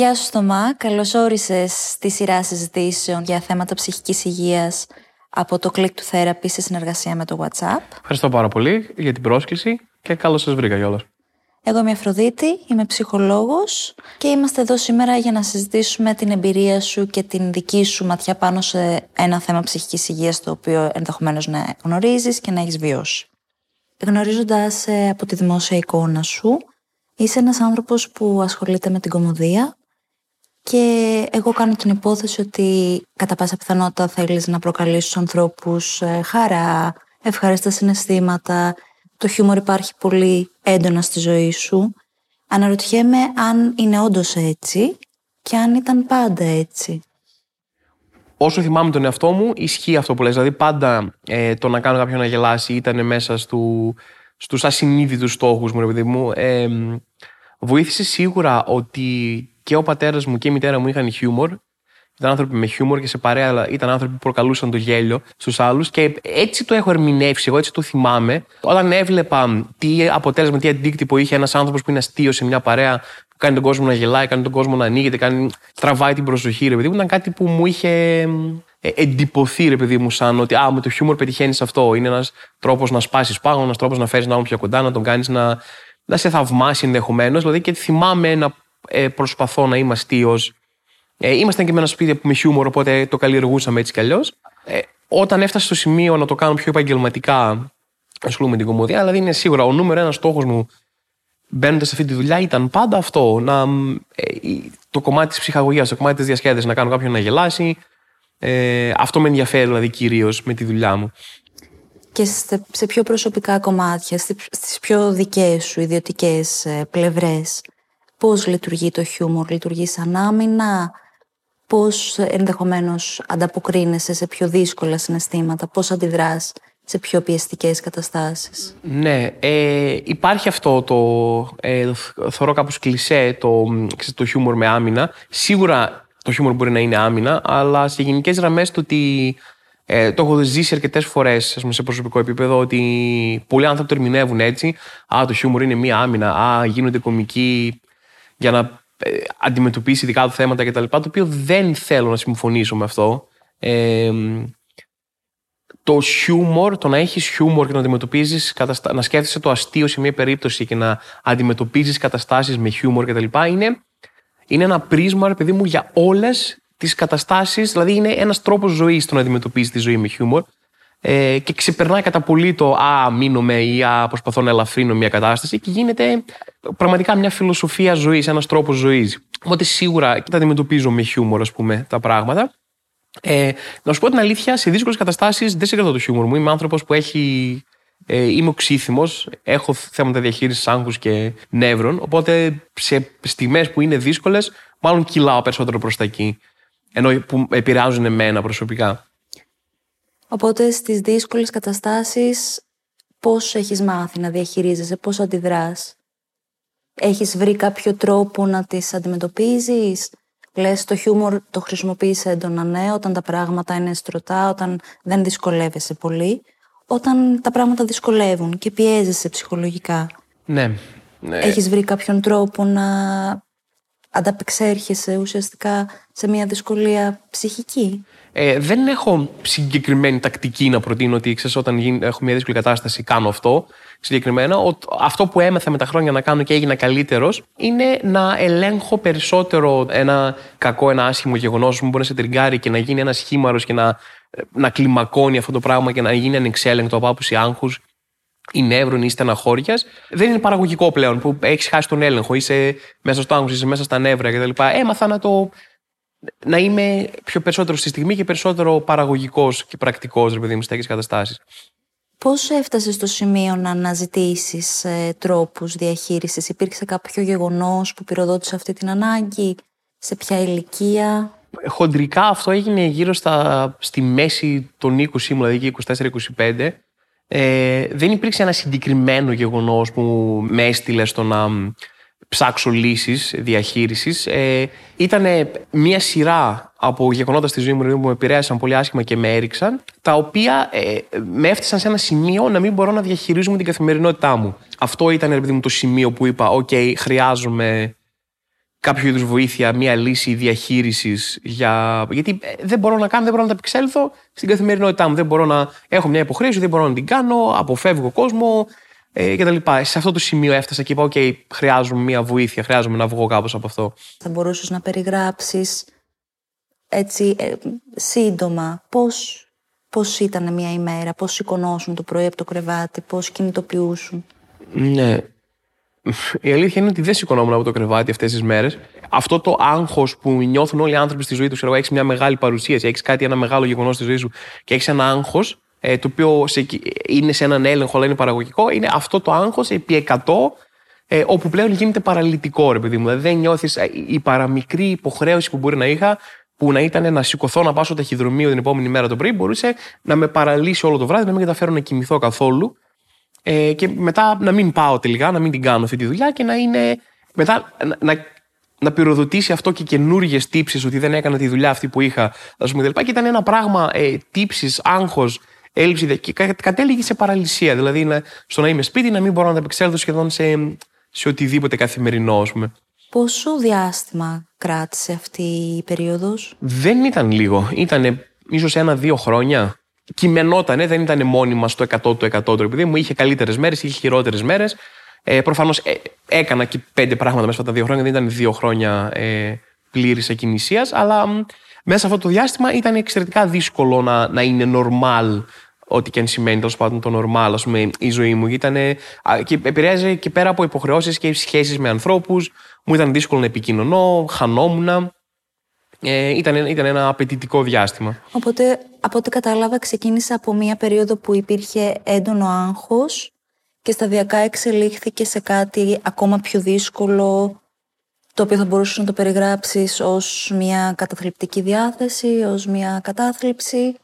Γεια σου Στομά, καλώς όρισες στη σειρά συζητήσεων για θέματα ψυχικής υγείας από το Click του Therapy σε συνεργασία με το WhatsApp. Ευχαριστώ πάρα πολύ για την πρόσκληση και καλώς σας βρήκα κιόλας. Εγώ είμαι η Αφροδίτη, είμαι ψυχολόγος και είμαστε εδώ σήμερα για να συζητήσουμε την εμπειρία σου και την δική σου ματιά πάνω σε ένα θέμα ψυχικής υγείας το οποίο ενδεχομένως να γνωρίζεις και να έχεις βιώσει. Γνωρίζοντας ε, από τη δημόσια εικόνα σου, είσαι ένας άνθρωπος που ασχολείται με την κομμωδία και εγώ κάνω την υπόθεση ότι κατά πάσα πιθανότητα θέλεις να προκαλείς στους ανθρώπους ε, χαρά, ευχάριστα συναισθήματα, το χιούμορ υπάρχει πολύ έντονα στη ζωή σου. Αναρωτιέμαι αν είναι όντως έτσι και αν ήταν πάντα έτσι. Όσο θυμάμαι τον εαυτό μου, ισχύει αυτό που λες. Δηλαδή, πάντα ε, το να κάνω κάποιον να γελάσει ήταν μέσα στου, στους ασυνείδητους στόχους μου, ρε μου. Ε, βοήθησε σίγουρα ότι και ο πατέρας μου και η μητέρα μου είχαν χιούμορ ήταν άνθρωποι με χιούμορ και σε παρέα ήταν άνθρωποι που προκαλούσαν το γέλιο στους άλλους. Και έτσι το έχω ερμηνεύσει, εγώ έτσι το θυμάμαι. Όταν έβλεπα τι αποτέλεσμα, τι αντίκτυπο είχε ένας άνθρωπος που είναι αστείο σε μια παρέα, που κάνει τον κόσμο να γελάει, κάνει τον κόσμο να ανοίγεται, κάνει, τραβάει την προσοχή, ρε παιδί μου, ήταν κάτι που μου είχε ε, εντυπωθεί, ρε παιδί μου, σαν ότι α, με το χιούμορ πετυχαίνεις αυτό. Είναι ένας τρόπος να σπάσεις πάνω, ένας τρόπος να φέρεις έναν πιο κοντά, να τον κάνεις να, να σε θαυμάσει ενδεχομένως. Δηλαδή και θυμάμαι να ε, προσπαθώ να είμαι αστείος ε, ήμασταν και με ένα σπίτι με χιούμορ, οπότε το καλλιεργούσαμε έτσι κι αλλιώς. Ε, όταν έφτασε στο σημείο να το κάνω πιο επαγγελματικά, ασχολούμαι με την κομμωδία, δηλαδή είναι σίγουρα ο νούμερο ένας στόχος μου μπαίνοντας σε αυτή τη δουλειά ήταν πάντα αυτό. Να, ε, το κομμάτι της ψυχαγωγίας, το κομμάτι της διασκέδασης, να κάνω κάποιον να γελάσει. Ε, αυτό με ενδιαφέρει δηλαδή κυρίως με τη δουλειά μου. Και σε, σε πιο προσωπικά κομμάτια, στις πιο δικές σου ιδιωτικές ε, πλευρές, πώς λειτουργεί το χιούμορ, λειτουργεί σαν άμυνα, πώς ενδεχομένως ανταποκρίνεσαι σε πιο δύσκολα συναισθήματα, πώς αντιδράς σε πιο πιεστικές καταστάσεις. Ναι, ε, υπάρχει αυτό το, ε, θεωρώ κάπως κλισέ, το, το χιούμορ με άμυνα. Σίγουρα το χιούμορ μπορεί να είναι άμυνα, αλλά σε γενικές γραμμές το ότι ε, το έχω ζήσει αρκετές φορές σε προσωπικό επίπεδο ότι πολλοί άνθρωποι το ερμηνεύουν έτσι. Α, το χιούμορ είναι μία άμυνα. Α, γίνονται κομικοί για να ε, αντιμετωπίσει δικά του θέματα κτλ. Το οποίο δεν θέλω να συμφωνήσω με αυτό. Ε, το χιούμορ, το να έχεις χιούμορ και να αντιμετωπίζεις, να σκέφτεσαι το αστείο σε μια περίπτωση και να αντιμετωπίζεις καταστάσεις με χιούμορ κτλ. Είναι, είναι ένα πρίσμα, ρε παιδί μου, για όλες τις καταστάσεις. Δηλαδή, είναι ένας τρόπος ζωής το να αντιμετωπίζεις τη ζωή με χιούμορ. Ε, και ξεπερνάει κατά πολύ το Α, μείνομαι ή Α, προσπαθώ να ελαφρύνω μια κατάσταση και γίνεται πραγματικά μια φιλοσοφία ζωής, ένας τρόπος ζωής. Οπότε σίγουρα τα αντιμετωπίζω με χιούμορ, ας πούμε, τα πράγματα. Ε, να σου πω την αλήθεια, σε δύσκολες καταστάσεις δεν συγκρατώ το χιούμορ μου. Είμαι άνθρωπος που έχει. Ε, είμαι οξύθυμος, έχω θέματα διαχείρισης άγχους και νεύρων. Οπότε σε στιγμές που είναι δύσκολες, μάλλον κυλάω περισσότερο προς τα εκεί. Ενώ που επηρεάζουν εμένα προσωπικά. Οπότε στις δύσκολες καταστάσεις πώς έχεις μάθει να διαχειρίζεσαι, πώς αντιδράς; Έχεις βρει κάποιο τρόπο να τις αντιμετωπίζεις; Λες το χιούμορ το χρησιμοποιείς έντονα ναι, όταν τα πράγματα είναι στρωτά, όταν δεν δυσκολεύεσαι πολύ. Όταν τα πράγματα δυσκολεύουν και πιέζεσαι ψυχολογικά. Ναι. ναι. Έχεις βρει κάποιον τρόπο να ανταπεξέρχεσαι ουσιαστικά σε μια δυσκολία ψυχική; Ε, δεν έχω συγκεκριμένη τακτική να προτείνω ότι ξέρεις, όταν γίνει, έχω μια δύσκολη κατάσταση κάνω αυτό. Συγκεκριμένα, ο, αυτό που έμαθα με τα χρόνια να κάνω και έγινα καλύτερος είναι να ελέγχω περισσότερο ένα κακό, ένα άσχημο γεγονός που μπορεί να σε τριγκάρει και να γίνει ένας χήμαρος και να, να κλιμακώνει αυτό το πράγμα και να γίνει ανεξέλεγκτο από άποψη άγχους ή νεύρων ή στεναχώριας. Δεν είναι παραγωγικό πλέον που έχεις χάσει τον έλεγχο, είσαι μέσα στο άγχος, είσαι μέσα στα νεύρα κτλ. Έμαθα να το να είμαι πιο περισσότερο στη στιγμή και περισσότερο παραγωγικός και πρακτικός, ρε παιδί μου, σε τέτοιες καταστάσεις. Πώ έφτασες στο σημείο να αναζητήσεις ε, τρόπους διαχείρισης, Υπήρξε κάποιο γεγονός που πυροδότησε αυτή την ανάγκη, σε ποια ηλικία; Χοντρικά αυτό έγινε γύρω στα, στη μέση των 20 μου, δηλαδή 24-25. Ε, δεν υπήρξε ένα συγκεκριμένο γεγονός που με έστειλε στο να ψάξω λύσεις διαχείρισης. Ε, ήταν μια σειρά από γεγονότα στη ζωή μου που με επηρέασαν πολύ άσχημα και με έριξαν, τα οποία ε, με έφτασαν σε ένα σημείο να μην μπορώ να διαχειρίζομαι την καθημερινότητά μου. Αυτό ήταν, επειδή μου, το σημείο που είπα: OK, χρειάζομαι κάποιο είδους βοήθεια, μία λύση διαχείρισης. Για... Γιατί ε, δεν μπορώ να κάνω, δεν μπορώ να τα επεξέλθω στην καθημερινότητά μου. Δεν μπορώ να έχω μια υποχρέωση, δεν μπορώ να την κάνω, αποφεύγω κόσμο ε, κτλ. Σε αυτό το σημείο έφτασα και είπα: OK, χρειάζομαι μία βοήθεια, χρειάζομαι να βγω κάπως από αυτό. Θα μπορούσες να περιγράψεις έτσι ε, σύντομα πώς, πώς ήταν μια ημέρα, πώς σηκωνώσουν το πρωί από το κρεβάτι, πώς κινητοποιούσουν; Ναι. Η αλήθεια είναι ότι δεν σηκωνόμουν από το κρεβάτι αυτές τις μέρες. Αυτό το άγχος που νιώθουν όλοι οι άνθρωποι στη ζωή τους, ξέρω, έχεις μια μεγάλη παρουσίαση, έχεις κάτι, ένα μεγάλο γεγονός στη ζωή σου και έχεις ένα άγχος, ε, το οποίο σε, είναι σε έναν έλεγχο, αλλά είναι παραγωγικό, είναι αυτό το άγχος επί 100, ε, όπου πλέον γίνεται παραλυτικό, ρε παιδί μου. Δηλαδή δεν νιώθεις ε, η παραμικρή υποχρέωση που μπορεί να είχα που να ήταν να σηκωθώ να πάω στο ταχυδρομείο την επόμενη μέρα το πρωί, μπορούσε να με παραλύσει όλο το βράδυ, να μην καταφέρω να κοιμηθώ καθόλου. Ε, και μετά να μην πάω τελικά, να μην την κάνω αυτή τη δουλειά και να είναι. Μετά να, να πυροδοτήσει αυτό και καινούργιες τύψεις ότι δεν έκανα τη δουλειά αυτή που είχα. Α πούμε, και ήταν ένα πράγμα ε, τύψει, άγχος, έλλειψη. Και κατέληγε σε παραλυσία. Δηλαδή να, στο να είμαι σπίτι, να μην μπορώ να τα επεξέλθω σχεδόν σε, σε οτιδήποτε καθημερινό, ας πούμε. Πόσο διάστημα κράτησε αυτή η περίοδος; Δεν ήταν λίγο. Ήταν ίσως ένα-δύο χρόνια. Κειμενότανε, δεν ήταν μόνιμα στο 100% το 100 επειδή μου είχε καλύτερες μέρες, είχε χειρότερες μέρες. Ε, Προφανώς ε, έκανα και πέντε πράγματα μέσα στα δύο χρόνια, δεν ήταν δύο χρόνια ε, πλήρης εκκινησίας, αλλά μέσα σε αυτό το διάστημα ήταν εξαιρετικά δύσκολο να, να είναι normal ό,τι και αν σημαίνει τέλος πάντων το normal, ας πούμε, η ζωή μου. Ήτανε, και επηρέαζε και πέρα από υποχρεώσεις και σχέσεις με ανθρώπους. Μου ήταν δύσκολο να επικοινωνώ, χανόμουν. Ε, ήταν, ήταν ένα απαιτητικό διάστημα. Οπότε, από ό,τι κατάλαβα, ξεκίνησε από μια περίοδο που υπήρχε έντονο άγχος και σταδιακά εξελίχθηκε σε κάτι ακόμα πιο δύσκολο, το οποίο θα μπορούσε να το περιγράψεις ως μια καταθλιπτική διάθεση, ως μια κατάθλιψη.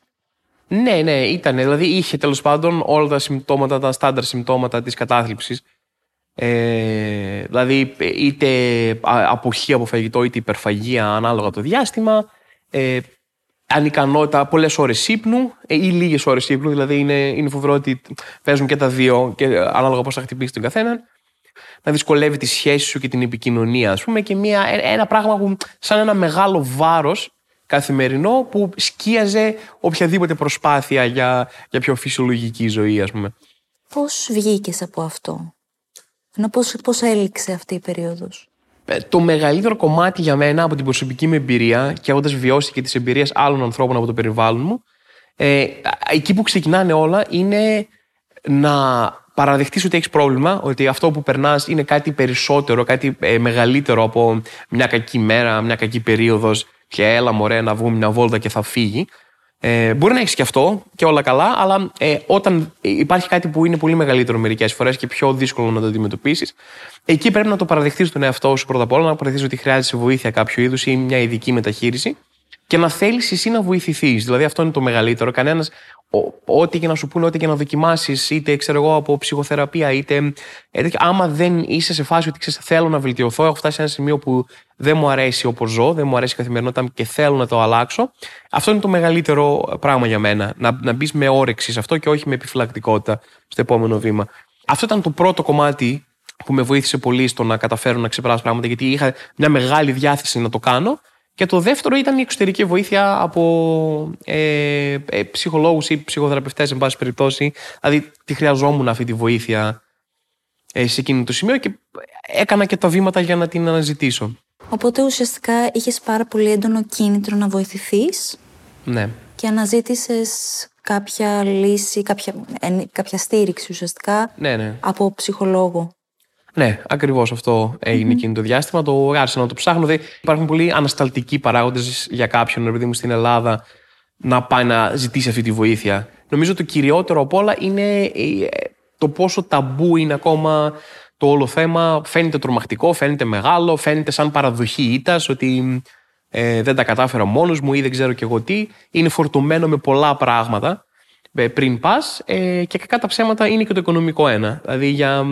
Ναι, ναι, ήταν. Δηλαδή είχε τέλος πάντων όλα τα συμπτώματα, τα στάνταρ συμπτώματα της κατάθλιψης. Ε, δηλαδή είτε αποχή από φαγητό είτε υπερφαγία ανάλογα το διάστημα. Ε, ανικανότητα, πολλές ώρες ύπνου ε, ή λίγες ώρες ύπνου. Δηλαδή είναι, είναι φοβερό ότι παίζουν και τα δύο και ανάλογα πώς θα χτυπήσεις τον καθέναν. Να δυσκολεύει τη σχέση σου και την επικοινωνία, ας πούμε, και μια, ένα πράγμα που σαν ένα μεγάλο βάρος καθημερινό που σκίαζε οποιαδήποτε προσπάθεια για, για πιο φυσιολογική ζωή, ας πούμε. Πώς βγήκες από αυτό; Ενώ πώς, πώς έληξε αυτή η περίοδος; Ε, το μεγαλύτερο κομμάτι για μένα από την προσωπική μου εμπειρία και έχοντας βιώσει και τις εμπειρίες άλλων ανθρώπων από το περιβάλλον μου, ε, εκεί που ξεκινάνε όλα είναι να παραδεχτείς ότι έχεις πρόβλημα, ότι αυτό που περνάς είναι κάτι περισσότερο, κάτι ε, μεγαλύτερο από μια κακή μέρα, μια κακή περίοδος και έλα μωρέ να βγούμε μια βόλτα και θα φύγει. Ε, μπορεί να έχεις και αυτό και όλα καλά, αλλά ε, όταν υπάρχει κάτι που είναι πολύ μεγαλύτερο μερικές φορές και πιο δύσκολο να το αντιμετωπίσεις, εκεί πρέπει να το παραδεχτείς τον εαυτό σου πρώτα απ' όλα, να παραδεχτείς ότι χρειάζεσαι βοήθεια κάποιο είδους ή μια ειδική μεταχείριση και να θέλεις εσύ να βοηθηθείς. Δηλαδή αυτό είναι το μεγαλύτερο. Κανένας ό,τι και να σου πούνε, ό,τι και να δοκιμάσεις, είτε ξέρω εγώ από ψυχοθεραπεία, είτε. Ε, άμα δεν είσαι σε φάση ότι ξέρεις, θέλω να βελτιωθώ, έχω φτάσει σε ένα σημείο που δεν μου αρέσει όπως ζω, δεν μου αρέσει η καθημερινότητα και θέλω να το αλλάξω. Αυτό είναι το μεγαλύτερο πράγμα για μένα. Να, να μπεις με όρεξη σε αυτό και όχι με επιφυλακτικότητα στο επόμενο βήμα. Αυτό ήταν το πρώτο κομμάτι που με βοήθησε πολύ στο να καταφέρω να ξεπεράσω πράγματα, γιατί είχα μια μεγάλη διάθεση να το κάνω. Και το δεύτερο ήταν η εξωτερική βοήθεια από ε, ε, ψυχολόγους ή ψυχοθεραπευτές, εν πάση περιπτώσει. Δηλαδή, τη χρειαζόμουν αυτή τη βοήθεια ε, σε εκείνο το σημείο και έκανα και τα βήματα για να την αναζητήσω. Οπότε ουσιαστικά είχες πάρα πολύ έντονο κίνητρο να βοηθηθείς. Ναι. Και αναζήτησες κάποια λύση, κάποια, κάποια στήριξη ουσιαστικά ναι, ναι. από ψυχολόγο. Ναι, ακριβώς αυτό έγινε mm-hmm. εκείνο το διάστημα. Το άρχισα να το ψάχνω. Δηλαδή, υπάρχουν πολλοί ανασταλτικοί παράγοντες για κάποιον, επειδή μου στην Ελλάδα, να πάει να ζητήσει αυτή τη βοήθεια. Νομίζω το κυριότερο από όλα είναι ε, το πόσο ταμπού είναι ακόμα το όλο θέμα. Φαίνεται τρομακτικό, φαίνεται μεγάλο, φαίνεται σαν παραδοχή ήττας ότι ε, δεν τα κατάφερα μόνος μου ή δεν ξέρω και εγώ τι. Είναι φορτωμένο με πολλά πράγματα ε, πριν πας ε, και κακά τα ψέματα είναι και το οικονομικό ένα. Δηλαδή για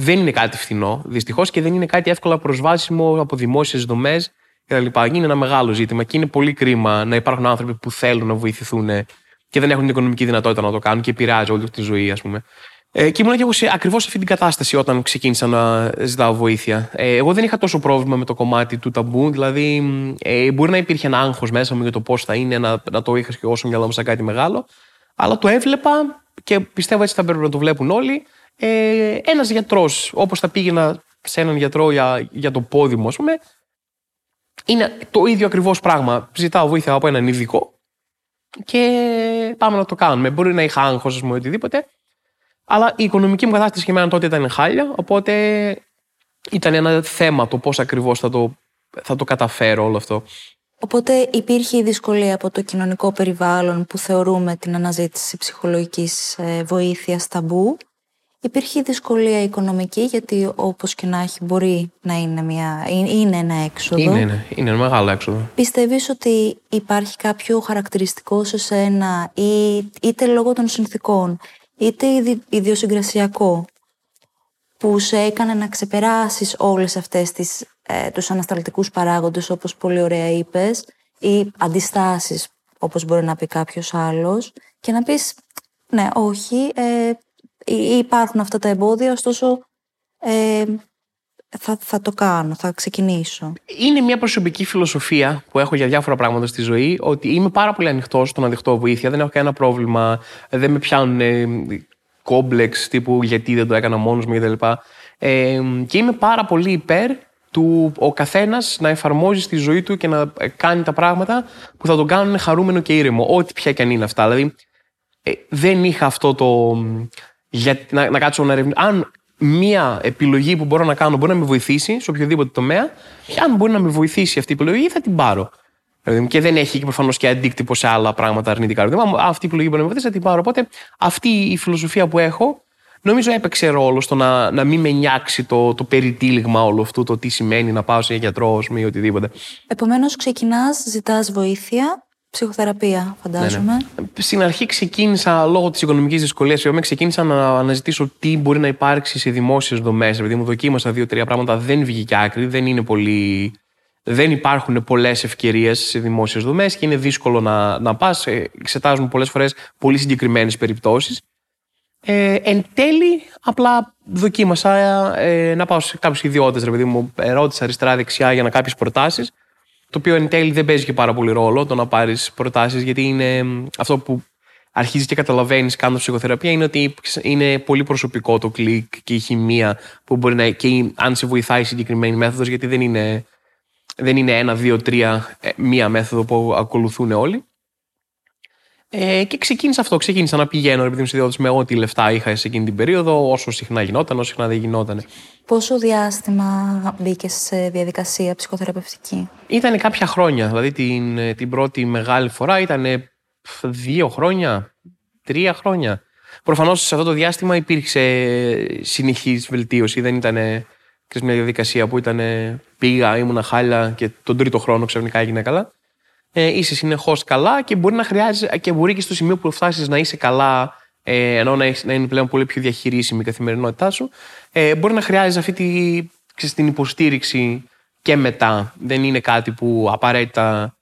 δεν είναι κάτι φθηνό, δυστυχώς, και δεν είναι κάτι εύκολα προσβάσιμο από δημόσιες δομές κτλ. Είναι ένα μεγάλο ζήτημα και είναι πολύ κρίμα να υπάρχουν άνθρωποι που θέλουν να βοηθηθούν και δεν έχουν την οικονομική δυνατότητα να το κάνουν και επηρεάζει όλη τη ζωή, ας πούμε. Ε, και ήμουν και εγώ σε, ακριβώς σε αυτή την κατάσταση όταν ξεκίνησα να ζητάω βοήθεια. Ε, εγώ δεν είχα τόσο πρόβλημα με το κομμάτι του ταμπού, δηλαδή ε, μπορεί να υπήρχε ένα άγχος μέσα μου για το πώς θα είναι να, να το είχα και εγώ στο μυαλό μου σαν κάτι μεγάλο, αλλά το έβλεπα και πιστεύω έτσι θα πρέπει να το βλέπουν όλοι. Ε, ένας γιατρός, όπως θα πήγαινα σε έναν γιατρό για, για το πόδι μου, ας πούμε, είναι το ίδιο ακριβώς πράγμα. Ζητάω βοήθεια από έναν ειδικό και πάμε να το κάνουμε. Μπορεί να είχα άγχος, ας πούμε, οτιδήποτε. Αλλά η οικονομική μου κατάσταση και εμένα τότε ήταν χάλια. Οπότε ήταν ένα θέμα το πώς ακριβώς θα το, θα το καταφέρω όλο αυτό. Οπότε υπήρχε η δυσκολία από το κοινωνικό περιβάλλον που θεωρούμε την αναζήτηση ψυχολογικής ε, βοήθειας ταμπού; Υπήρχε δυσκολία οικονομική γιατί όπως και να έχει μπορεί να είναι, μια, είναι ένα έξοδο. Είναι, είναι, είναι ένα μεγάλο έξοδο. Πιστεύεις ότι υπάρχει κάποιο χαρακτηριστικό σε σένα ή, είτε λόγω των συνθήκων είτε ιδιοσυγκρασιακό που σε έκανε να ξεπεράσεις όλες αυτές τις, ε, τους ανασταλτικούς παράγοντες όπως πολύ ωραία είπες ή αντιστάσεις όπως μπορεί να πει κάποιος άλλος και να πεις ναι όχι ε, υπάρχουν αυτά τα εμπόδια, ωστόσο ε, θα, θα το κάνω, θα ξεκινήσω. Είναι μια προσωπική φιλοσοφία που έχω για διάφορα πράγματα στη ζωή, ότι είμαι πάρα πολύ ανοιχτός στο να δεχτώ βοήθεια, δεν έχω κανένα πρόβλημα, δεν με πιάνουν ε, κόμπλεξ τύπου γιατί δεν το έκανα μόνος μου κτλ. Ε, και είμαι πάρα πολύ υπέρ του ο καθένας να εφαρμόζει στη ζωή του και να κάνει τα πράγματα που θα τον κάνουν χαρούμενο και ήρεμο, ό,τι πια και αν είναι αυτά. Δηλαδή, ε, δεν είχα αυτό το για να, να κάτσω να ερευνήσω. Αν μία επιλογή που μπορώ να κάνω μπορεί να με βοηθήσει σε οποιοδήποτε τομέα, αν μπορεί να με βοηθήσει αυτή η επιλογή, θα την πάρω. Και δεν έχει προφανώς και αντίκτυπο σε άλλα πράγματα αρνητικά. Δηλαδή, αυτή η επιλογή μπορεί να με βοηθήσει, θα την πάρω. Οπότε αυτή η φιλοσοφία που έχω, νομίζω έπαιξε ρόλο στο να, να μην με νιάξει το, το περιτύλιγμα όλο αυτό, το τι σημαίνει να πάω σε γιατρός ή οτιδήποτε. Επομένως, ξεκινάς, ζητάς βοήθεια Ψυχοθεραπεία, φαντάζομαι. Ναι, ναι. Στην αρχή ξεκίνησα λόγω της οικονομικής δυσκολίας. Εγώ ξεκίνησα να αναζητήσω τι μπορεί να υπάρξει σε δημόσιες δομές. Επειδή μου δοκίμασα δύο-τρία πράγματα, δεν βγήκε άκρη, δεν είναι πολύ. Δεν υπάρχουν πολλές ευκαιρίες σε δημόσιες δομές και είναι δύσκολο να, να πας. Ε, εξετάζουμε πολλές φορές πολύ συγκεκριμένες περιπτώσεις. Ε, εν τέλει, απλά δοκίμασα ε, να πάω σε κάποιους ιδιώτες. Δηλαδή, μου ρώτησα αριστερά-δεξιά για να κάποιες προτάσεις το οποίο εν τέλει δεν παίζει και πάρα πολύ ρόλο το να πάρεις προτάσεις, γιατί είναι αυτό που αρχίζεις και καταλαβαίνεις κάνοντα ψυχοθεραπεία είναι ότι είναι πολύ προσωπικό το κλικ και η χημεία που μπορεί να. και αν σε βοηθάει η συγκεκριμένη μέθοδος, γιατί δεν είναι, δεν είναι ένα, δύο, τρία, ε, μία μέθοδο που ακολουθούν όλοι. Ε, και ξεκίνησα αυτό. Ξεκίνησα να πηγαίνω επειδή είμαι με ό,τι λεφτά είχα σε εκείνη την περίοδο, όσο συχνά γινόταν, όσο συχνά δεν γινόταν. Πόσο διάστημα μπήκες σε διαδικασία ψυχοθεραπευτική, Ήταν κάποια χρόνια. Δηλαδή την, την πρώτη μεγάλη φορά ήταν δύο χρόνια, τρία χρόνια. Προφανώς σε αυτό το διάστημα υπήρξε συνεχής βελτίωση. Δεν ήταν μια διαδικασία που ήταν πήγα, ήμουνα χάλια και τον τρίτο χρόνο ξαφνικά έγινε καλά ε, είσαι συνεχώς καλά και μπορεί, να χρειάζεσαι, και μπορεί και στο σημείο που φτάσεις να είσαι καλά, ε, ενώ να, να είναι πλέον πολύ πιο διαχειρίσιμη η καθημερινότητά σου, ε, μπορεί να χρειάζεσαι αυτή τη, ξέρεις, την υποστήριξη και μετά. Δεν είναι κάτι που απαραίτητα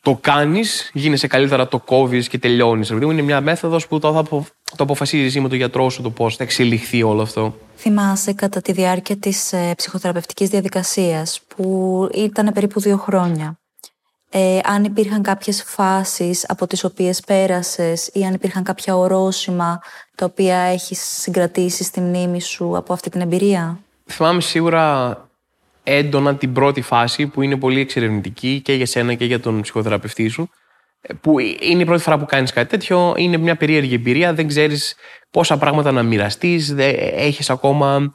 το κάνεις, γίνεσαι καλύτερα, το κόβεις και τελειώνεις. Δηλαδή είναι μια μέθοδος που το, θα το αποφασίζεις εσύ με τον γιατρός σου το πώς θα εξελιχθεί όλο αυτό. Θυμάσαι κατά τη διάρκεια της ε, ψυχοθεραπευτικής διαδικασίας, που ήταν περίπου δύο χρόνια ε, αν υπήρχαν κάποιες φάσεις από τις οποίες πέρασες ή αν υπήρχαν κάποια ορόσημα τα οποία έχεις συγκρατήσει στη μνήμη σου από αυτή την εμπειρία; Θυμάμαι σίγουρα έντονα την πρώτη φάση που είναι πολύ εξερευνητική και για σένα και για τον ψυχοθεραπευτή σου ε, που είναι η πρώτη φορά που κάνεις κάτι τέτοιο, είναι μια περίεργη εμπειρία, δεν ξέρεις πόσα πράγματα να μοιραστείς, έχεις ακόμα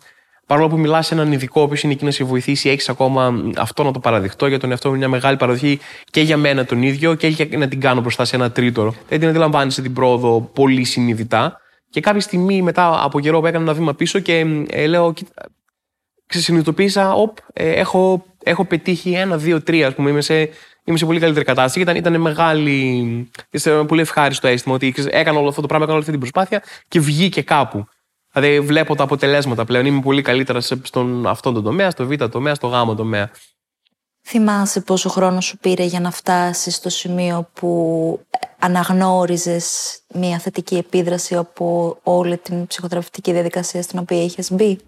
Παρόλο που μιλάς σε έναν ειδικό, ο οποίος είναι εκεί να σε βοηθήσει, έχεις ακόμα αυτό να το παραδειχτώ για τον εαυτό μου μια μεγάλη παραδοχή και για μένα τον ίδιο και για να την κάνω μπροστά σε ένα τρίτο. Δεν την αντιλαμβάνεσαι την πρόοδο πολύ συνειδητά. Και κάποια στιγμή μετά από καιρό που έκανα ένα βήμα πίσω και ε, λέω, ξεσυνειδητοποίησα, οπ, ε, έχω, έχω πετύχει ένα, δύο, τρία, ας πούμε, είμαι σε, είμαι σε πολύ καλύτερη κατάσταση. Ήταν, ήταν μεγάλη, ήταν πολύ ευχάριστο αίσθημα ότι έκανα όλο αυτό το πράγμα, έκανα όλη αυτή την προσπάθεια και βγήκε κάπου. Δηλαδή βλέπω τα αποτελέσματα πλέον. Είμαι πολύ καλύτερα στον αυτόν τον τομέα, στο β' τομέα, στο γ' τομέα. Θυμάσαι πόσο χρόνο σου πήρε για να φτάσεις στο σημείο που αναγνώριζες μια θετική επίδραση από όλη την ψυχοθεραπευτική διαδικασία στην οποία είχες μπει;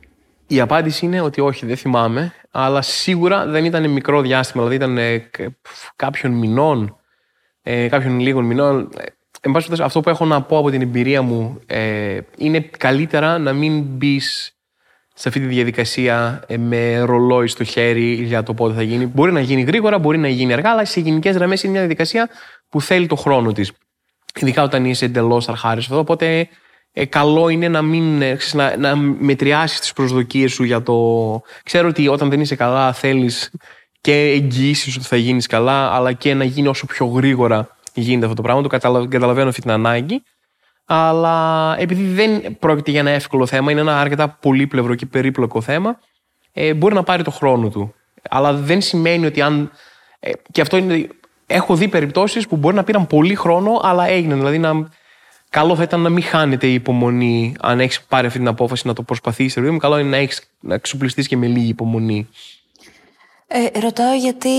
Η απάντηση είναι ότι όχι, δεν θυμάμαι, αλλά σίγουρα δεν ήταν μικρό διάστημα, δηλαδή ήταν ε, κάποιων μηνών, ε, κάποιων λίγων μηνών. Ε, εν πάση αυτό που έχω να πω από την εμπειρία μου ε, είναι καλύτερα να μην μπεις σε αυτή τη διαδικασία ε, με ρολόι στο χέρι για το πότε θα γίνει. Μπορεί να γίνει γρήγορα, μπορεί να γίνει αργά, αλλά σε γενικές γραμμές είναι μια διαδικασία που θέλει το χρόνο της. Ειδικά όταν είσαι εντελώς αρχάριστος. Οπότε ε, καλό είναι να μην ε, να, να μετριάσεις τις προσδοκίες σου για το. Ξέρω ότι όταν δεν είσαι καλά θέλεις και εγγυήσεις ότι θα γίνεις καλά, αλλά και να γίνει όσο πιο γρήγορα γίνεται αυτό το πράγμα. Το καταλαβαίνω αυτή την ανάγκη. Αλλά επειδή δεν πρόκειται για ένα εύκολο θέμα, είναι ένα αρκετά πολύπλευρο και περίπλοκο θέμα, ε, μπορεί να πάρει το χρόνο του. Αλλά δεν σημαίνει ότι αν. Ε, και αυτό είναι. Έχω δει περιπτώσεις που μπορεί να πήραν πολύ χρόνο, αλλά έγιναν. Δηλαδή, να, καλό θα ήταν να μην χάνετε η υπομονή, αν έχεις πάρει αυτή την απόφαση να το προσπαθήσεις. Δηλαδή, καλό είναι να, έχεις, να εξοπλιστεί και με λίγη υπομονή. Ε, ρωτάω γιατί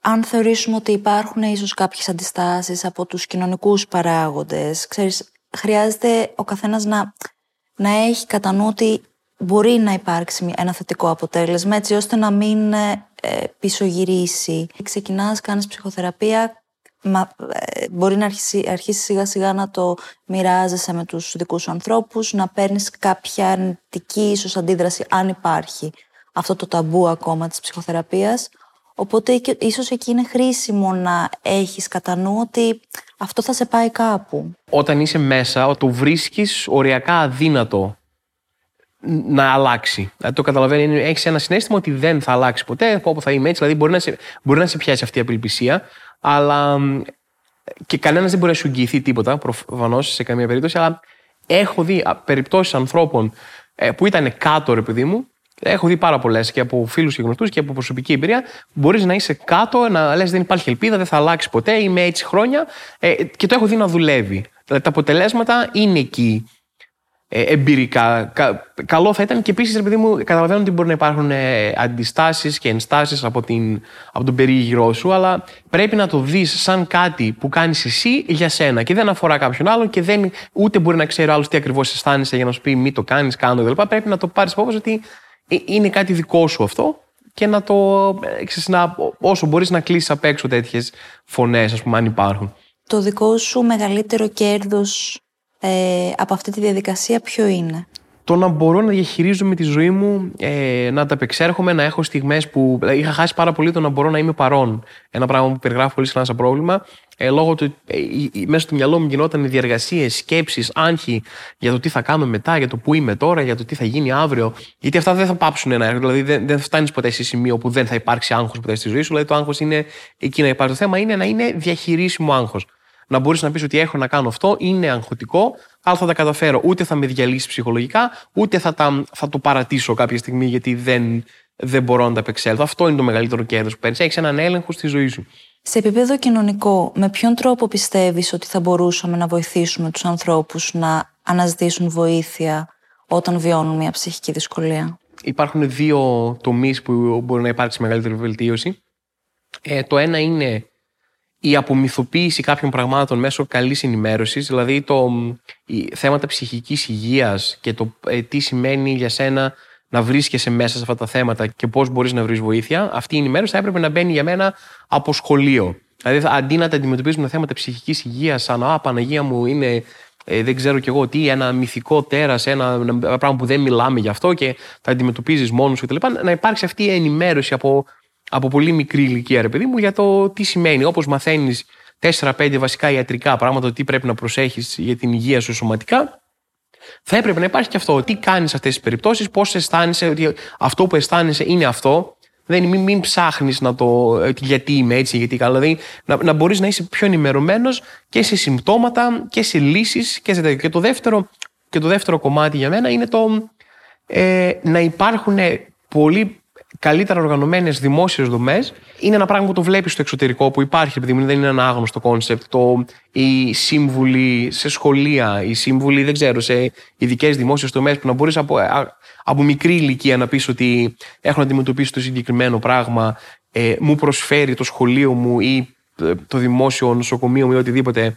αν θεωρήσουμε ότι υπάρχουν ίσως κάποιες αντιστάσεις από τους κοινωνικούς παράγοντες, ξέρεις, χρειάζεται ο καθένας να, να έχει κατά νου ότι μπορεί να υπάρξει ένα θετικό αποτέλεσμα έτσι ώστε να μην ε, ε πισωγυρίσει. Ξεκινάς, κάνεις ψυχοθεραπεία, μα, ε, μπορεί να αρχίσει, αρχίσεις σιγά σιγά να το μοιράζεσαι με τους δικούς σου ανθρώπους, να παίρνεις κάποια αρνητική ίσως αντίδραση αν υπάρχει αυτό το ταμπού ακόμα της ψυχοθεραπείας. Οπότε ίσως εκεί είναι χρήσιμο να έχεις κατά νου ότι αυτό θα σε πάει κάπου. Όταν είσαι μέσα, το βρίσκεις οριακά αδύνατο να αλλάξει. Δηλαδή το καταλαβαίνεις, έχεις ένα συνέστημα ότι δεν θα αλλάξει ποτέ, όπου θα είμαι έτσι. Δηλαδή μπορεί να σε, μπορεί να σε πιάσει αυτή η απελπισία, αλλά και κανένας δεν μπορεί να σου εγγυηθεί τίποτα, προφανώς σε καμία περίπτωση. Αλλά έχω δει περιπτώσεις ανθρώπων ε, που ήταν κάτω, ρε παιδί μου, Έχω δει πάρα πολλές και από φίλους και γνωστούς και από προσωπική εμπειρία. Μπορείς να είσαι κάτω, να λες: Δεν υπάρχει ελπίδα, δεν θα αλλάξει ποτέ, είμαι έτσι χρόνια. Ε, και το έχω δει να δουλεύει. Δηλαδή τα αποτελέσματα είναι εκεί ε, εμπειρικά. καλό θα ήταν και επίσης, επειδή μου, καταλαβαίνω ότι μπορεί να υπάρχουν ε, αντιστάσεις και ενστάσεις από, από τον περίγυρό σου, αλλά πρέπει να το δεις σαν κάτι που κάνεις εσύ για σένα και δεν αφορά κάποιον άλλον και δεν, ούτε μπορεί να ξέρει ο άλλος τι ακριβώς αισθάνεσαι για να σου πει μη το κάνεις, κάνω κλπ. Πρέπει να το πάρεις υπόψη ότι ε, είναι κάτι δικό σου αυτό και να το, ε, ξέρεις, να, όσο μπορείς να κλείσεις απ' έξω τέτοιες φωνές, ας πούμε, αν υπάρχουν. Το δικό σου μεγαλύτερο κέρδος ε, από αυτή τη διαδικασία ποιο είναι; Το να μπορώ να διαχειρίζομαι τη ζωή μου, ε, να τα απεξέρχομαι, να έχω στιγμές που. Δηλαδή είχα χάσει πάρα πολύ το να μπορώ να είμαι παρόν. Ένα πράγμα που περιγράφω πολύ συχνά σαν πρόβλημα ε, λόγω του ε, μέσα στο μυαλό μου γινόταν διαργασίε, σκέψεις, άγχη για το τι θα κάνουμε μετά, για το που είμαι τώρα, για το τι θα γίνει αύριο. Γιατί αυτά δεν θα πάψουν ένα έργο. Δηλαδή δεν, δεν φτάνεις ποτέ σε σημείο που δεν θα υπάρξει άγχος ποτέ στη ζωή σου. Δηλαδή το άγχος είναι εκεί να υπάρχει. Το θέμα είναι να είναι διαχειρίσιμο άγχος. Να μπορείς να πεις ότι έχω να κάνω αυτό, είναι αγχωτικό, αλλά θα τα καταφέρω. Ούτε θα με διαλύσει ψυχολογικά, ούτε θα, τα, θα το παρατήσω κάποια στιγμή γιατί δεν, δεν μπορώ να τα απεξέλθω. Αυτό είναι το μεγαλύτερο κέρδος που παίρνεις. Έχεις έναν έλεγχο στη ζωή σου. Σε επίπεδο κοινωνικό, με ποιον τρόπο πιστεύεις ότι θα μπορούσαμε να βοηθήσουμε τους ανθρώπους να αναζητήσουν βοήθεια όταν βιώνουν μια ψυχική δυσκολία; Υπάρχουν δύο τομείς που μπορεί να υπάρξει μεγαλύτερη βελτίωση. Ε, το ένα είναι η απομυθοποίηση κάποιων πραγμάτων μέσω καλής ενημέρωσης, δηλαδή το, οι θέματα ψυχικής υγείας και το ε, τι σημαίνει για σένα να βρίσκεσαι μέσα σε αυτά τα θέματα και πώς μπορείς να βρεις βοήθεια, αυτή η ενημέρωση θα έπρεπε να μπαίνει για μένα από σχολείο. Δηλαδή, αντί να τα αντιμετωπίζουμε θέματα ψυχικής υγείας, σαν Α, Παναγία μου είναι ε, δεν ξέρω κι εγώ τι, ένα μυθικό τέρας, ένα, ένα πράγμα που δεν μιλάμε γι' αυτό και τα αντιμετωπίζεις μόνος σου κτλ. Να υπάρξει αυτή η ενημέρωση από, από πολύ μικρή ηλικία, ρε παιδί μου, για το τι σημαίνει. Όπως μαθαίνεις 4-5 βασικά ιατρικά πράγματα, τι πρέπει να προσέχεις για την υγεία σου σωματικά, θα έπρεπε να υπάρχει και αυτό. Τι κάνεις σε αυτές τις περιπτώσεις, πώς αισθάνεσαι ότι αυτό που αισθάνεσαι είναι αυτό. Δεν, μην, μην ψάχνεις να το. γιατί είμαι έτσι, γιατί καλά. Δηλαδή, να, να μπορείς να είσαι πιο ενημερωμένος και σε συμπτώματα και σε λύσεις και σε τέτοιο. Και το δεύτερο, και το δεύτερο κομμάτι για μένα είναι το ε, να υπάρχουν πολύ καλύτερα οργανωμένες δημόσιες δομές είναι ένα πράγμα που το βλέπεις στο εξωτερικό που υπάρχει, επειδή δεν είναι ένα άγνωστο concept. Το, οι σύμβουλοι σε σχολεία, οι σύμβουλοι, δεν ξέρω, σε ειδικές δημόσιες δομές που να μπορείς από, από μικρή ηλικία να πεις ότι έχω να αντιμετωπίσω το συγκεκριμένο πράγμα, ε, μου προσφέρει το σχολείο μου ή ε, το δημόσιο νοσοκομείο μου ή οτιδήποτε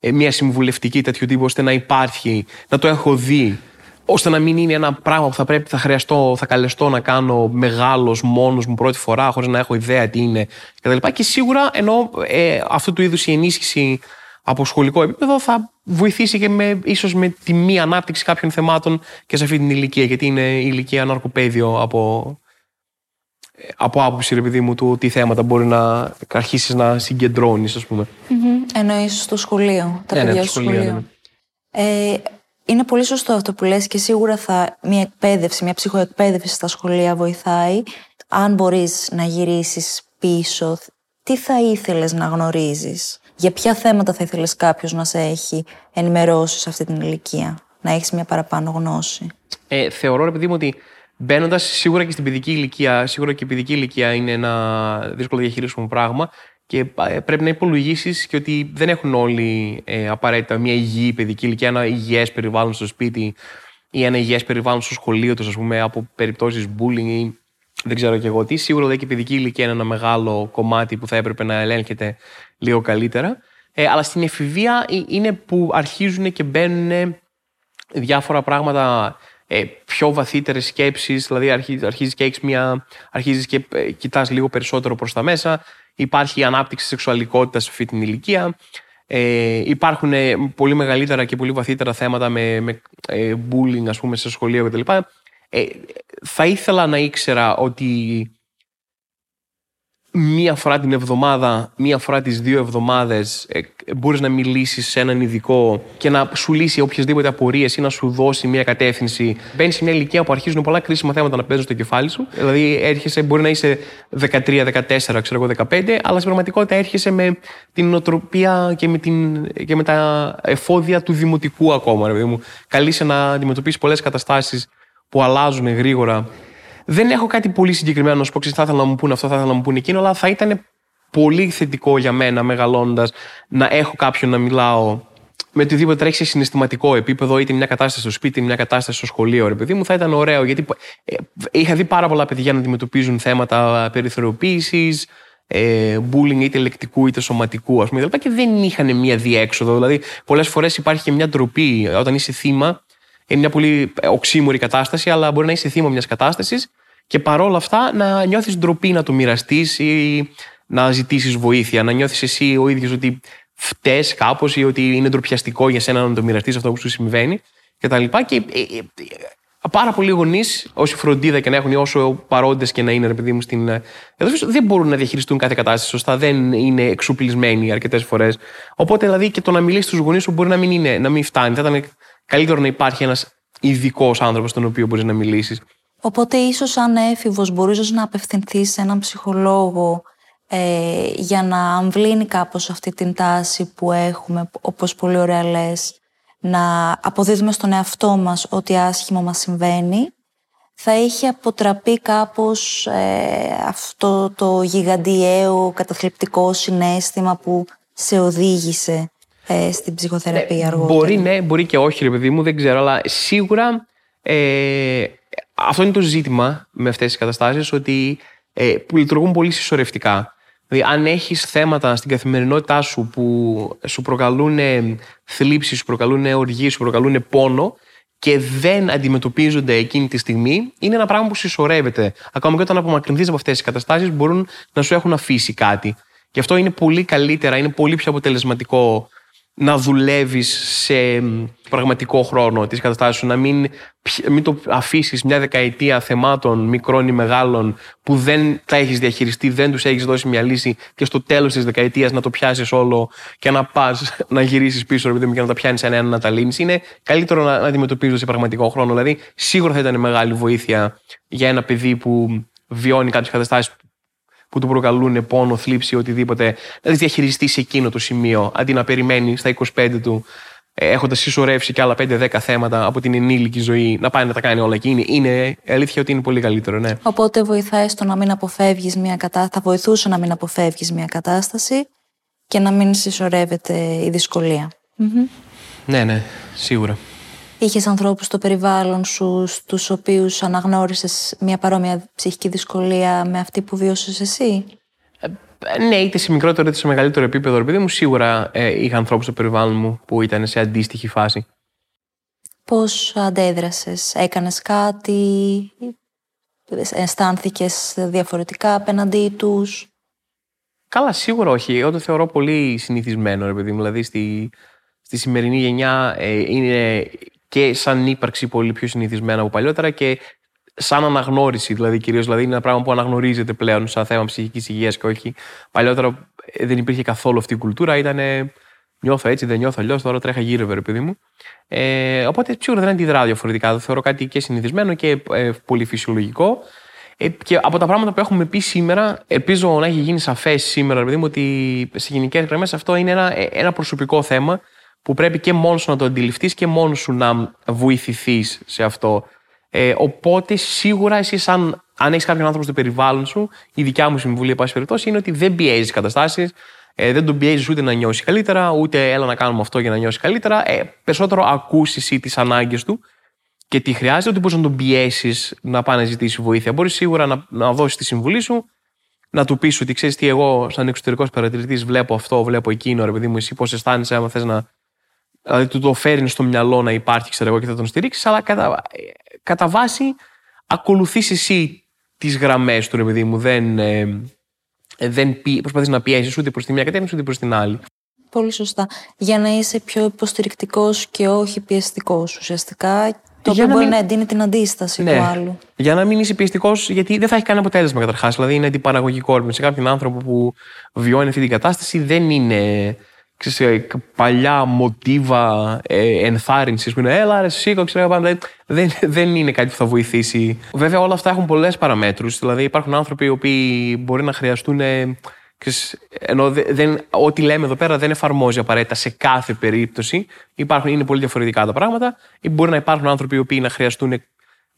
ε, μια συμβουλευτική τέτοιου τύπου ώστε να υπάρχει, να το έχω δει ώστε να μην είναι ένα πράγμα που θα πρέπει, θα χρειαστώ, θα καλεστώ να κάνω μεγάλος μόνος μου πρώτη φορά, χωρίς να έχω ιδέα τι είναι κτλ. Και σίγουρα ενώ ε, αυτού του είδους η ενίσχυση από σχολικό επίπεδο θα βοηθήσει και με, ίσως με τη μη ανάπτυξη κάποιων θεμάτων και σε αυτή την ηλικία, γιατί είναι η ηλικία ναρκοπαίδιο από, από άποψη, ρε μου, του τι θέματα μπορεί να αρχίσεις να συγκεντρώνεις, ας πούμε. Mm-hmm. Εννοείς στο σχολείο, τα ναι, ναι παιδιά στο σχολείο. Ναι, ναι. Ε, είναι πολύ σωστό αυτό που λες και σίγουρα θα, μια εκπαίδευση, μια ψυχοεκπαίδευση στα σχολεία βοηθάει. Αν μπορείς να γυρίσεις πίσω, τι θα ήθελες να γνωρίζεις, για ποια θέματα θα ήθελες κάποιος να σε έχει ενημερώσει σε αυτή την ηλικία, να έχεις μια παραπάνω γνώση; Ε, θεωρώ, ρε παιδί μου, ότι μπαίνοντας σίγουρα και στην παιδική ηλικία, σίγουρα και η παιδική ηλικία είναι ένα δύσκολο διαχειρίσιμο πράγμα, και ε, πρέπει να υπολογίσεις και ότι δεν έχουν όλοι ε, απαραίτητα μια υγιή παιδική ηλικία, ένα υγιές περιβάλλον στο σπίτι ή ένα υγιές περιβάλλον στο σχολείο τους, ας πούμε, από περιπτώσεις bullying ή δεν ξέρω και εγώ τι. Σίγουρα δηλαδή, και η παιδική ηλικία είναι ένα μεγάλο κομμάτι που θα έπρεπε να ελέγχεται λίγο καλύτερα. Ε, αλλά στην εφηβεία ε, είναι που αρχίζουν και μπαίνουν διάφορα πράγματα ε, πιο βαθύτερες σκέψεις, δηλαδή αρχίζεις και έχεις μια. αρχίζεις και ε, κοιτάς λίγο περισσότερο προς τα μέσα υπάρχει η ανάπτυξη σεξουαλικότητας σε αυτή την ηλικία. Ε, υπάρχουν ε, πολύ μεγαλύτερα και πολύ βαθύτερα θέματα με, με ε, bullying ας πούμε σε σχολείο κτλ. Ε, θα ήθελα να ήξερα ότι μία φορά την εβδομάδα, μία φορά τις δύο εβδομάδες ε, μπορείς να μιλήσεις σε έναν ειδικό και να σου λύσει οποιασδήποτε απορίες ή να σου δώσει μία κατεύθυνση. Μπαίνεις σε μια ηλικία που αρχίζουν πολλά κρίσιμα θέματα να παίζουν στο κεφάλι σου. Δηλαδή έρχεσαι, μπορεί να είσαι 13, 14, ξέρω εγώ 15, αλλά στην πραγματικότητα έρχεσαι με την νοοτροπία και με, την, και με τα εφόδια του δημοτικού ακόμα. Ρε, μου. Καλείσαι να αντιμετωπίσεις πολλές καταστάσεις που αλλάζουν γρήγορα δεν έχω κάτι πολύ συγκεκριμένο να σου πω, θα ήθελα να μου πούνε αυτό, θα ήθελα να μου πούνε εκείνο, αλλά θα ήταν πολύ θετικό για μένα μεγαλώντας να έχω κάποιον να μιλάω με οτιδήποτε τρέχει σε συναισθηματικό επίπεδο, είτε μια κατάσταση στο σπίτι, είτε μια κατάσταση στο σχολείο, ρε παιδί μου, θα ήταν ωραίο. Γιατί ε, είχα δει πάρα πολλά παιδιά να αντιμετωπίζουν θέματα περιθωριοποίησης, ε, bullying είτε λεκτικού είτε σωματικού, ας πούμε, και δεν είχαν μια διέξοδο. Δηλαδή, πολλές φορές υπάρχει και μια ντροπή όταν είσαι θύμα είναι μια πολύ οξύμορη κατάσταση, αλλά μπορεί να είσαι θύμα μιας κατάστασης και παρόλα αυτά να νιώθεις ντροπή να το μοιραστείς ή να ζητήσεις βοήθεια. Να νιώθεις εσύ ο ίδιος ότι φταίει κάπως ή ότι είναι ντροπιαστικό για σένα να το μοιραστείς αυτό που σου συμβαίνει κτλ. Και, και ε, ε, πάρα πολλοί γονείς, όσοι φροντίδα και να έχουν, όσο παρόντες και να είναι, ρε παιδί μου, στην εδώ δεν μπορούν να διαχειριστούν κάθε κατάσταση σωστά, δεν είναι εξουπλισμένοι αρκετές φορές. Οπότε δηλαδή και το να μιλήσεις στους γονείς σου μπορεί να μην, είναι, να μην φτάνει. Θα ήταν καλύτερο να υπάρχει ένας ειδικός άνθρωπος στον οποίο μπορείς να μιλήσεις. Οπότε, ίσως αν έφηβος, μπορείς να απευθυνθείς σε έναν ψυχολόγο ε, για να αμβλύνει κάπως αυτή την τάση που έχουμε, όπως πολύ ωραία λες, να αποδίδουμε στον εαυτό μας ό,τι άσχημο μας συμβαίνει, θα έχει αποτραπεί κάπως ε, αυτό το γιγαντιαίο καταθλιπτικό συνέστημα που σε οδήγησε ε, στην ψυχοθεραπεία ε, αργότερα; Μπορεί ναι, μπορεί και όχι, ρε παιδί μου, δεν ξέρω, αλλά σίγουρα ε, αυτό είναι το ζήτημα με αυτές τις καταστάσεις, ότι ε, που λειτουργούν πολύ συσσωρευτικά. Δηλαδή, αν έχεις θέματα στην καθημερινότητά σου που σου προκαλούν θλίψη, σου προκαλούν οργή, σου προκαλούν πόνο και δεν αντιμετωπίζονται εκείνη τη στιγμή, είναι ένα πράγμα που συσσωρεύεται. Ακόμα και όταν απομακρυνθείς από αυτές τις καταστάσεις, μπορούν να σου έχουν αφήσει κάτι. Γι' αυτό είναι πολύ καλύτερα, είναι πολύ πιο αποτελεσματικό να δουλεύεις σε πραγματικό χρόνο τις καταστάσεις σου, να μην, μην το αφήσεις μια δεκαετία θεμάτων μικρών ή μεγάλων που δεν τα έχεις διαχειριστεί, δεν τους έχεις δώσει μια λύση και στο τέλος της δεκαετίας να το πιάσεις όλο και να πας να γυρίσεις πίσω επειδή και να τα πιάνεις ένα-ένα να τα λύνεις. Είναι καλύτερο να, να αντιμετωπίζεις σε πραγματικό χρόνο. Δηλαδή, σίγουρα θα ήταν μεγάλη βοήθεια για ένα παιδί που βιώνει κάποιες καταστάσεις που του προκαλούν πόνο, θλίψη, οτιδήποτε, να τι διαχειριστείς σε εκείνο το σημείο, αντί να περιμένει στα 25 του ε, έχοντας συσσωρεύσει και άλλα 5-10 θέματα από την ενήλικη ζωή, να πάει να τα κάνει όλα εκείνη. Είναι αλήθεια ότι είναι πολύ καλύτερο, ναι. Οπότε βοηθάει στο να μην αποφεύγεις μια κατάσταση, θα βοηθούσε να μην αποφεύγεις μια κατάσταση και να μην συσσωρεύεται η δυσκολία. Ναι, ναι, σίγουρα. Είχες ανθρώπους στο περιβάλλον σου, στους οποίους αναγνώρισες μια παρόμοια ψυχική δυσκολία με αυτή που βίωσε εσύ; Ε, ναι, είτε σε μικρότερο είτε σε μεγαλύτερο επίπεδο, επειδή μου σίγουρα ε, είχα ανθρώπους στο περιβάλλον μου που ήταν σε αντίστοιχη φάση. Πώς αντέδρασες, έκανες κάτι, αισθάνθηκες διαφορετικά απέναντί τους; Καλά, σίγουρα όχι. Εγώ το θεωρώ πολύ συνηθισμένο, ρε παιδί μου. Δηλαδή, στη, στη σημερινή γενιά ε, είναι και σαν ύπαρξη πολύ πιο συνηθισμένα από παλιότερα και σαν αναγνώριση, δηλαδή κυρίως δηλαδή είναι ένα πράγμα που αναγνωρίζεται πλέον σαν θέμα ψυχικής υγείας και όχι. Παλιότερα ε, δεν υπήρχε καθόλου αυτή η κουλτούρα, ήταν νιώθω έτσι, δεν νιώθω αλλιώς, τώρα τρέχα γύρω, βέβαια, παιδί μου. Ε, οπότε σίγουρα δεν αντιδράω διαφορετικά. Το θεωρώ κάτι και συνηθισμένο και ε, πολύ φυσιολογικό. Ε, και από τα πράγματα που έχουμε πει σήμερα, ελπίζω να έχει γίνει σαφές σήμερα, παιδί μου, ότι σε γενικές γραμμές αυτό είναι ένα, ε, ένα προσωπικό θέμα που πρέπει και μόνος σου να το αντιληφθείς και μόνος σου να βοηθηθείς σε αυτό. Ε, οπότε σίγουρα εσύ, σαν, αν έχεις κάποιον άνθρωπο στο περιβάλλον σου, η δικιά μου συμβουλή, εν πάση περιπτώσει, είναι ότι δεν πιέζεις καταστάσεις, ε, δεν τον πιέζεις ούτε να νιώσεις καλύτερα, ούτε έλα να κάνουμε αυτό για να νιώσεις καλύτερα. Ε, περισσότερο ακούσει εσύ τις ανάγκες του και τι χρειάζεται, ότι μπορείς να τον πιέσεις να πάει να ζητήσει βοήθεια. Μπορείς σίγουρα να, να δώσεις τη συμβουλή σου, να του πεις ότι ξέρεις τι, εγώ σαν εξωτερικός παρατηρητής βλέπω αυτό, βλέπω εκείνο, ρε παιδί μου, εσύ πώς αισθάνεσαι, άμα θες να. Δηλαδή, του το φέρνει στο μυαλό να υπάρχει, ξέρω εγώ, και θα τον στηρίξεις, αλλά κατά, κατά βάση ακολουθείς εσύ τις γραμμές του, ρε παιδί μου. Δεν, ε, δεν προσπαθείς να πιέσεις ούτε προς τη μία κατεύθυνση ούτε προς την άλλη. Πολύ σωστά. Για να είσαι πιο υποστηρικτικός και όχι πιεστικός ουσιαστικά. Το οποίο μπορεί να εντείνει την αντίσταση ναι. του άλλου. Για να μην είσαι πιεστικός, γιατί δεν θα έχει κανένα αποτέλεσμα καταρχάς. Δηλαδή είναι αντιπαραγωγικό. Σε κάποιον άνθρωπο που βιώνει αυτή την κατάσταση δεν είναι ξέρεις, ε, παλιά μοτίβα ε, ενθάρρυνσης που είναι έλα ρε σήκω, ξέρω πάντα. Δεν, δεν είναι κάτι που θα βοηθήσει. Βέβαια όλα αυτά έχουν πολλές παραμέτρους. Δηλαδή υπάρχουν άνθρωποι οι οποίοι μπορεί να χρειαστούν ε, ενώ δεν, ό,τι λέμε εδώ πέρα δεν εφαρμόζει απαραίτητα σε κάθε περίπτωση. Υπάρχουν, είναι πολύ διαφορετικά τα πράγματα. Ή μπορεί να υπάρχουν άνθρωποι οι οποίοι να χρειαστούν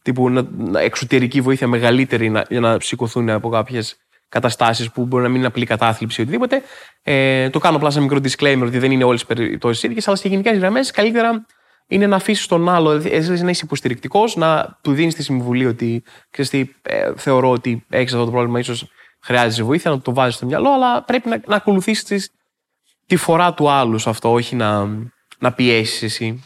τύπου, να, εξωτερική βοήθεια μεγαλύτερη να, για να σηκωθούν από κάποιες καταστάσεις που μπορεί να μην είναι απλή κατάθλιψη ή οτιδήποτε. Ε, το κάνω απλά σαν μικρό disclaimer ότι δεν είναι όλες τι περιπτώσει ίδιες, αλλά σε γενικές γραμμές καλύτερα είναι να αφήσεις τον άλλο, εσύ να είσαι υποστηρικτικός, να του δίνεις τη συμβουλή ότι ξέρεις ε, θεωρώ ότι έχεις αυτό το πρόβλημα, ίσως χρειάζεσαι βοήθεια, να το βάζεις στο μυαλό, αλλά πρέπει να, να ακολουθήσεις τη φορά του άλλου σε αυτό, όχι να, να πιέσεις εσύ.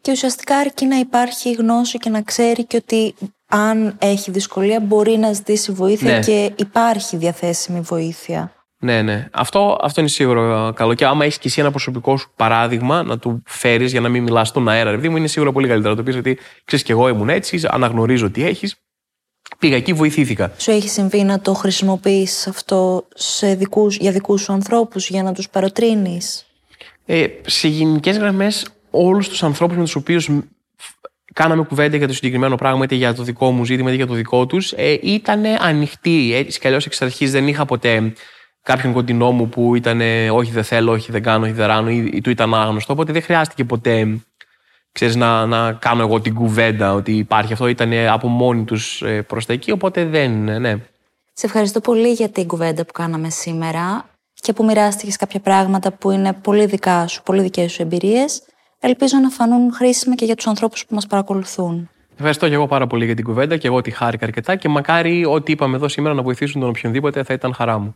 Και ουσιαστικά αρκεί να υπάρχει γνώση και να ξέρει και ότι αν έχει δυσκολία μπορεί να ζητήσει βοήθεια ναι. και υπάρχει διαθέσιμη βοήθεια. Ναι, ναι. Αυτό, αυτό είναι σίγουρο καλό. Και άμα έχεις και εσύ ένα προσωπικό σου παράδειγμα να του φέρεις για να μην μιλάς στον αέρα, επειδή μου είναι σίγουρα πολύ καλύτερο να το πεις ότι ξέρεις και εγώ ήμουν έτσι, αναγνωρίζω τι έχεις. Πήγα εκεί, βοηθήθηκα. Σου έχει συμβεί να το χρησιμοποιείς αυτό σε δικούς, για δικούς σου ανθρώπους, για να τους παροτρύνεις; Ε, σε γενικές γραμμές, όλους τους ανθρώπους με τους οποίους κάναμε κουβέντα για το συγκεκριμένο πράγμα, είτε για το δικό μου ζήτημα, είτε για το δικό τους, ε, ήταν ανοιχτοί. Έτσι κι αλλιώς εξ αρχής δεν είχα ποτέ κάποιον κοντινό μου που ήταν όχι δεν θέλω, όχι δεν κάνω, όχι δεν ράνω ή, ή του ήταν άγνωστο. Οπότε δεν χρειάστηκε ποτέ ξέρεις, να, να κάνω εγώ την κουβέντα ότι υπάρχει αυτό. Ήταν από μόνοι τους ε, προς τα εκεί, οπότε δεν. Ε, ναι. Σε ευχαριστώ πολύ για την κουβέντα που κάναμε σήμερα και που μοιράστηκες κάποια πράγματα που είναι πολύ δικά σου, πολύ δικές σου εμπειρίες. Ελπίζω να φανούν χρήσιμα και για τους ανθρώπους που μας παρακολουθούν. Ευχαριστώ και εγώ πάρα πολύ για την κουβέντα και εγώ τη χάρηκα αρκετά και μακάρι ό,τι είπαμε εδώ σήμερα να βοηθήσουν τον οποιονδήποτε θα ήταν χαρά μου.